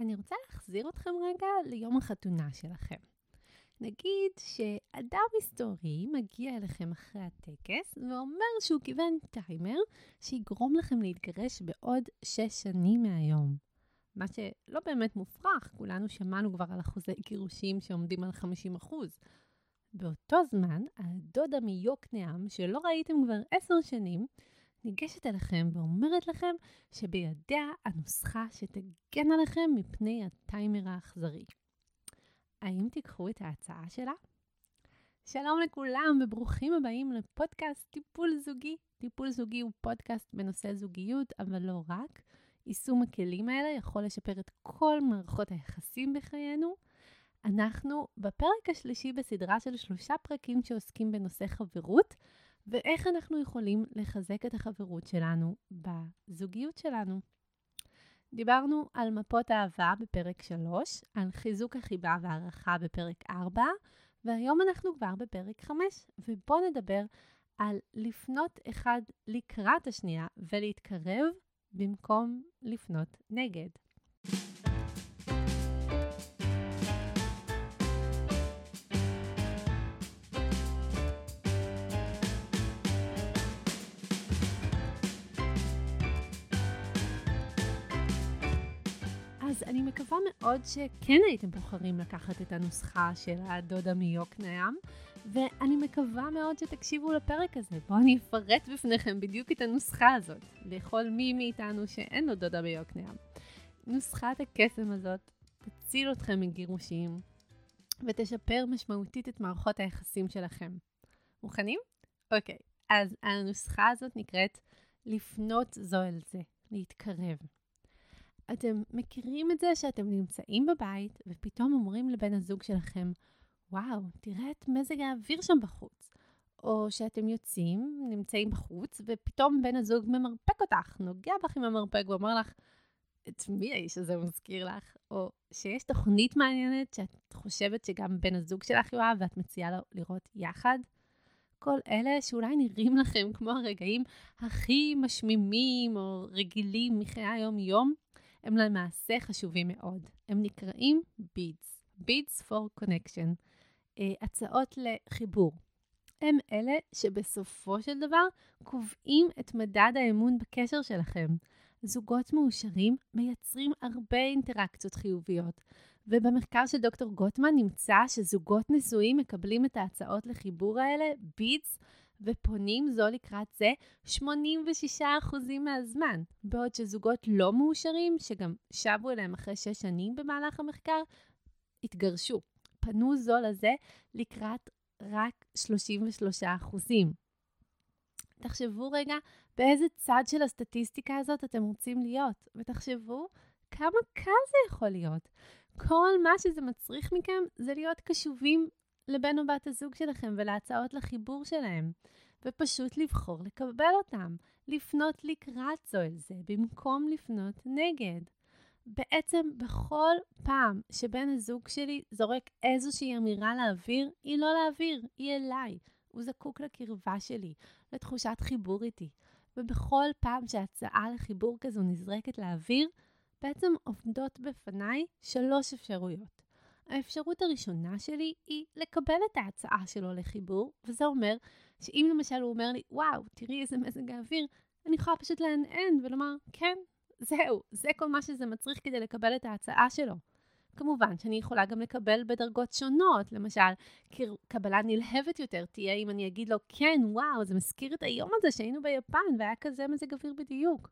אני רוצה להחזיר אתכם רגע ליום החתונה שלכם. נגיד שאדם מסתורי מגיע אליכם אחרי הטקס ואומר שהוא כיוון טיימר שיגרום לכם להתגרש בעוד שש שנים מהיום. מה שלא באמת מופרך, כולנו שמענו כבר על אחוזי גירושים שעומדים על 50%. באותו זמן, הדודה מיוקנעם, שלא ראיתם כבר עשר שנים, ניגשת אליכם ואומרת לכם שבידיה הנוסחה שתגן עליכם מפני הטיימר האכזרי. האם תיקחו את ההצעה שלה? שלום לכולם וברוכים הבאים לפודקאסט טיפול זוגי. טיפול זוגי הוא פודקאסט בנושא זוגיות, אבל לא רק. יישום הכלים האלה יכול לשפר את כל מערכות היחסים בחיינו. אנחנו בפרק השלישי בסדרה של שלושה פרקים שעוסקים בנושא חברות, ואיך אנחנו יכולים לחזק את החברות שלנו בזוגיות שלנו. דיברנו על מפות אהבה בפרק 3, על חיזוק החיבה והערכה בפרק 4, והיום אנחנו כבר בפרק 5, ובואו נדבר על לפנות אחד לקראת השנייה ולהתקרב במקום לפנות נגד. אז אני מקווה מאוד שכן הייתם בוחרים לקחת את הנוסחה של הדודה מיוקנעם, ואני מקווה מאוד שתקשיבו לפרק הזה. בואו אני אפרט בפניכם בדיוק את הנוסחה הזאת, לכל מי מאיתנו שאין לו דודה מיוקנעם. נוסחת הקסם הזאת תציל אתכם מגירושים ותשפר משמעותית את מערכות היחסים שלכם. מוכנים? אוקיי, אז הנוסחה הזאת נקראת לפנות זו אל זה, להתקרב. אתם מכירים את זה שאתם נמצאים בבית ופתאום אומרים לבן הזוג שלכם, וואו, תראה את מזג האוויר שם בחוץ. או שאתם יוצאים, נמצאים בחוץ, ופתאום בן הזוג ממרפק אותך, נוגע בך עם המרפק ואומר לך, את מי האיש הזה מזכיר לך? או שיש תוכנית מעניינת שאת חושבת שגם בן הזוג שלך יאהב ואת מציעה לו לראות יחד. כל אלה שאולי נראים לכם כמו הרגעים הכי משמימים או רגילים מחיי היום-יום, הם למעשה חשובים מאוד. הם נקראים בידס, בידס connection, אה, הצעות לחיבור. הם אלה שבסופו של דבר קובעים את מדד האמון בקשר שלכם. זוגות מאושרים מייצרים הרבה אינטראקציות חיוביות, ובמחקר של דוקטור גוטמן נמצא שזוגות נשואים מקבלים את ההצעות לחיבור האלה, בידס, ופונים זו לקראת זה 86% מהזמן, בעוד שזוגות לא מאושרים, שגם שבו אליהם אחרי 6 שנים במהלך המחקר, התגרשו. פנו זו לזה לקראת רק 33%. תחשבו רגע באיזה צד של הסטטיסטיקה הזאת אתם רוצים להיות, ותחשבו כמה קל זה יכול להיות. כל מה שזה מצריך מכם זה להיות קשובים לבן או בת הזוג שלכם ולהצעות לחיבור שלהם, ופשוט לבחור לקבל אותם, לפנות לקראת זו אל זה, במקום לפנות נגד. בעצם בכל פעם שבן הזוג שלי זורק איזושהי אמירה לאוויר, היא לא לאוויר, היא אליי. הוא זקוק לקרבה שלי, לתחושת חיבור איתי. ובכל פעם שהצעה לחיבור כזו נזרקת לאוויר, בעצם עומדות בפניי שלוש אפשרויות. האפשרות הראשונה שלי היא לקבל את ההצעה שלו לחיבור, וזה אומר שאם למשל הוא אומר לי, וואו, תראי איזה מזג האוויר, אני יכולה פשוט להנהן ולומר, כן, זהו, זה כל מה שזה מצריך כדי לקבל את ההצעה שלו. כמובן שאני יכולה גם לקבל בדרגות שונות, למשל, קבלה נלהבת יותר תהיה אם אני אגיד לו, כן, וואו, זה מזכיר את היום הזה שהיינו ביפן והיה כזה מזג אוויר בדיוק.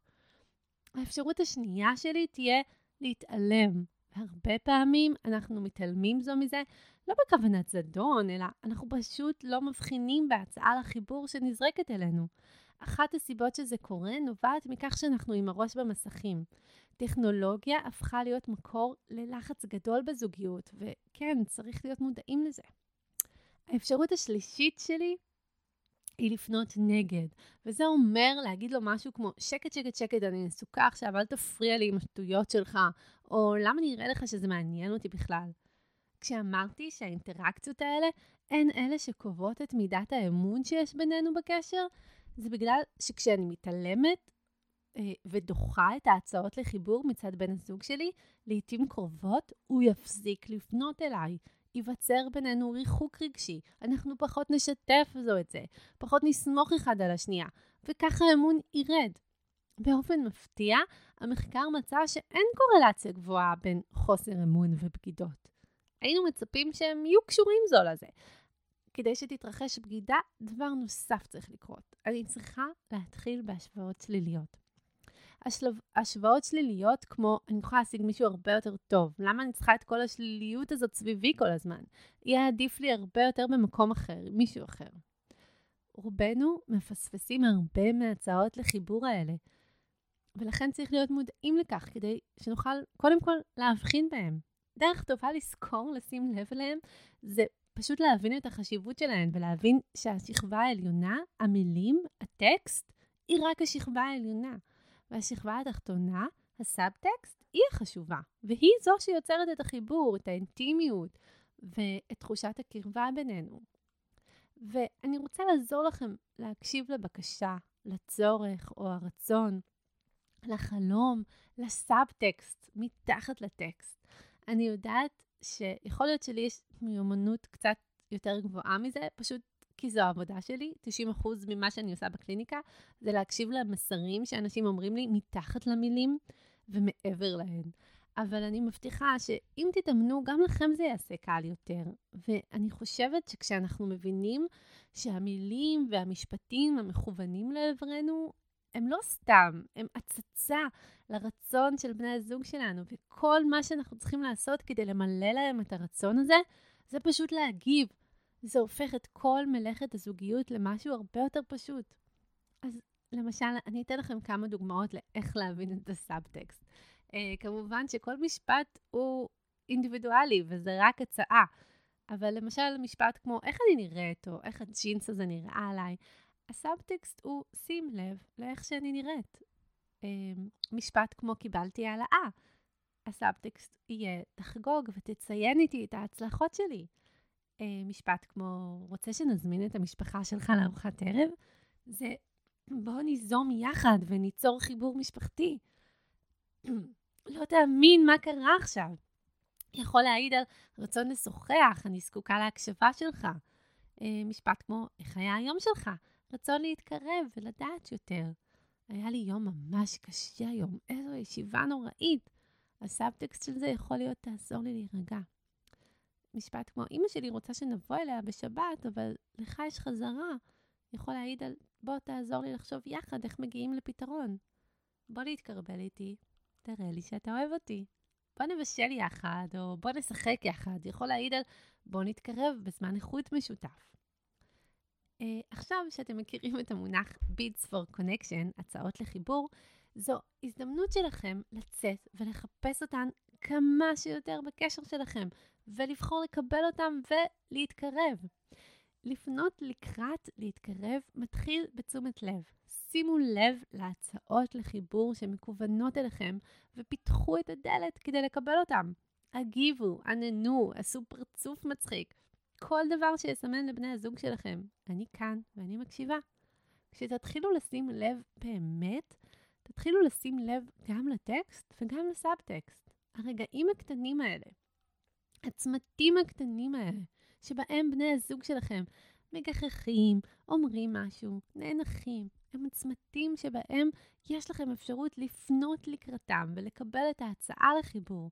האפשרות השנייה שלי תהיה להתעלם. והרבה פעמים אנחנו מתעלמים זו מזה, לא בכוונת זדון, אלא אנחנו פשוט לא מבחינים בהצעה לחיבור שנזרקת אלינו. אחת הסיבות שזה קורה נובעת מכך שאנחנו עם הראש במסכים. טכנולוגיה הפכה להיות מקור ללחץ גדול בזוגיות, וכן, צריך להיות מודעים לזה. האפשרות השלישית שלי היא לפנות נגד. וזה אומר להגיד לו משהו כמו, שקט, שקט, שקט, אני עסוקה עכשיו, אל תפריע לי עם השטויות שלך, או למה נראה לך שזה מעניין אותי בכלל. כשאמרתי שהאינטראקציות האלה הן אלה שקובעות את מידת האמון שיש בינינו בקשר, זה בגלל שכשאני מתעלמת, אה, ודוחה את ההצעות לחיבור מצד בן הזוג שלי, לעתים קרובות הוא יפסיק לפנות אליי. ייווצר בינינו ריחוק רגשי, אנחנו פחות נשתף זו את זה, פחות נסמוך אחד על השנייה, וככה האמון ירד. באופן מפתיע, המחקר מצא שאין קורלציה גבוהה בין חוסר אמון ובגידות. היינו מצפים שהם יהיו קשורים זו לזה. כדי שתתרחש בגידה, דבר נוסף צריך לקרות. אני צריכה להתחיל בהשוואות שליליות. השלב, השוואות שליליות כמו, אני יכולה להשיג מישהו הרבה יותר טוב, למה אני צריכה את כל השליליות הזאת סביבי כל הזמן? יהיה עדיף לי הרבה יותר במקום אחר, מישהו אחר. רובנו מפספסים הרבה מההצעות לחיבור האלה, ולכן צריך להיות מודעים לכך כדי שנוכל קודם כל להבחין בהם. דרך טובה לזכור, לשים לב אליהם, זה פשוט להבין את החשיבות שלהן ולהבין שהשכבה העליונה, המילים, הטקסט, היא רק השכבה העליונה. והשכבה התחתונה, הסאבטקסט, היא החשובה, והיא זו שיוצרת את החיבור, את האינטימיות ואת תחושת הקרבה בינינו. ואני רוצה לעזור לכם להקשיב לבקשה, לצורך או הרצון, לחלום, לסאבטקסט, מתחת לטקסט. אני יודעת שיכול להיות שלי יש מיומנות קצת יותר גבוהה מזה, פשוט כי זו העבודה שלי. 90% ממה שאני עושה בקליניקה זה להקשיב למסרים שאנשים אומרים לי מתחת למילים ומעבר להן. אבל אני מבטיחה שאם תתאמנו, גם לכם זה יעשה קל יותר. ואני חושבת שכשאנחנו מבינים שהמילים והמשפטים המכוונים לעברנו, הם לא סתם, הם הצצה לרצון של בני הזוג שלנו, וכל מה שאנחנו צריכים לעשות כדי למלא להם את הרצון הזה, זה פשוט להגיב. זה הופך את כל מלאכת הזוגיות למשהו הרבה יותר פשוט. אז למשל, אני אתן לכם כמה דוגמאות לאיך להבין את הסאבטקסט. אה, כמובן שכל משפט הוא אינדיבידואלי, וזה רק הצעה. אבל למשל, משפט כמו איך אני נראית, או איך הג'ינס הזה נראה עליי, הסאבטקסט הוא שים לב לאיך שאני נראית. אה, משפט כמו קיבלתי העלאה. הסאבטקסט יהיה תחגוג ותציין איתי את ההצלחות שלי. אה, משפט כמו, רוצה שנזמין את המשפחה שלך לארוחת ערב? זה, בוא ניזום יחד וניצור חיבור משפחתי. לא תאמין מה קרה עכשיו. יכול להעיד על רצון לשוחח, אני זקוקה להקשבה שלך. אה, משפט כמו, איך היה היום שלך? רצון להתקרב ולדעת יותר. היה לי יום ממש קשה היום, איזו ישיבה נוראית. הסאבטקסט של זה יכול להיות, תעזור לי להירגע. משפט כמו, אמא שלי רוצה שנבוא אליה בשבת, אבל לך יש חזרה. יכול להעיד על, בוא תעזור לי לחשוב יחד איך מגיעים לפתרון. בוא להתקרבל איתי, תראה לי שאתה אוהב אותי. בוא נבשל יחד, או בוא נשחק יחד. יכול להעיד על, בוא נתקרב בזמן איכות משותף. Uh, עכשיו שאתם מכירים את המונח Beats for Connection, הצעות לחיבור, זו הזדמנות שלכם לצאת ולחפש אותן כמה שיותר בקשר שלכם, ולבחור לקבל אותם ולהתקרב. לפנות לקראת להתקרב מתחיל בתשומת לב. שימו לב להצעות לחיבור שמכוונות אליכם ופיתחו את הדלת כדי לקבל אותם. הגיבו, עננו, עשו פרצוף מצחיק. כל דבר שיסמן לבני הזוג שלכם. אני כאן ואני מקשיבה. כשתתחילו לשים לב באמת, תתחילו לשים לב גם לטקסט וגם לסאבטקסט. הרגעים הקטנים האלה, הצמתים הקטנים האלה, שבהם בני הזוג שלכם מגחכים, אומרים משהו, נאנחים, הם הצמתים שבהם יש לכם אפשרות לפנות לקראתם ולקבל את ההצעה לחיבור.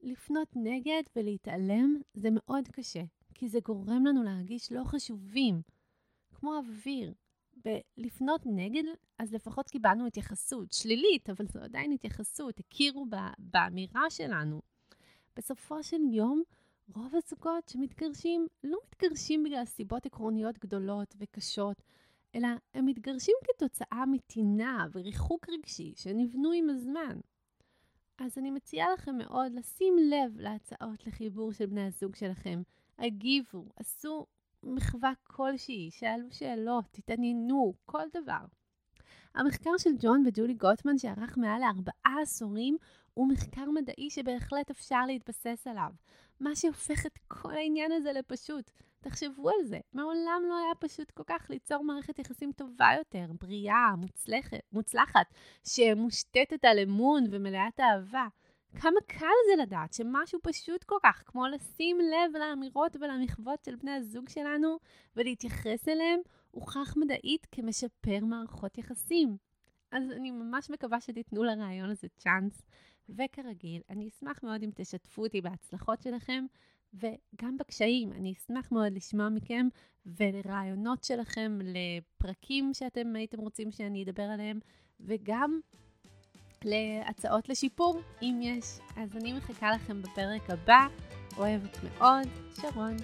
לפנות נגד ולהתעלם זה מאוד קשה, כי זה גורם לנו להרגיש לא חשובים, כמו אוויר. ולפנות נגד, אז לפחות קיבלנו התייחסות שלילית, אבל זו עדיין התייחסות, הכירו באמירה שלנו. בסופו של יום, רוב הזוגות שמתגרשים לא מתגרשים בגלל סיבות עקרוניות גדולות וקשות, אלא הם מתגרשים כתוצאה מטינה וריחוק רגשי שנבנו עם הזמן. אז אני מציעה לכם מאוד לשים לב להצעות לחיבור של בני הזוג שלכם. הגיבו, עשו מחווה כלשהי, שאלו שאלות, תתעניינו, כל דבר. המחקר של ג'ון וג'ולי גוטמן, שערך מעל לארבעה עשורים, הוא מחקר מדעי שבהחלט אפשר להתבסס עליו. מה שהופך את כל העניין הזה לפשוט. תחשבו על זה, מעולם לא היה פשוט כל כך ליצור מערכת יחסים טובה יותר, בריאה, מוצלחת, מוצלחת שמושתתת על אמון ומלאת אהבה. כמה קל זה לדעת שמשהו פשוט כל כך, כמו לשים לב לאמירות ולמחוות של בני הזוג שלנו ולהתייחס אליהם, הוכח מדעית כמשפר מערכות יחסים. אז אני ממש מקווה שתיתנו לרעיון הזה צ'אנס, וכרגיל, אני אשמח מאוד אם תשתפו אותי בהצלחות שלכם, וגם בקשיים. אני אשמח מאוד לשמוע מכם ולרעיונות שלכם לפרקים שאתם הייתם רוצים שאני אדבר עליהם, וגם להצעות לשיפור, אם יש. אז אני מחכה לכם בפרק הבא. אוהבת מאוד, שרון.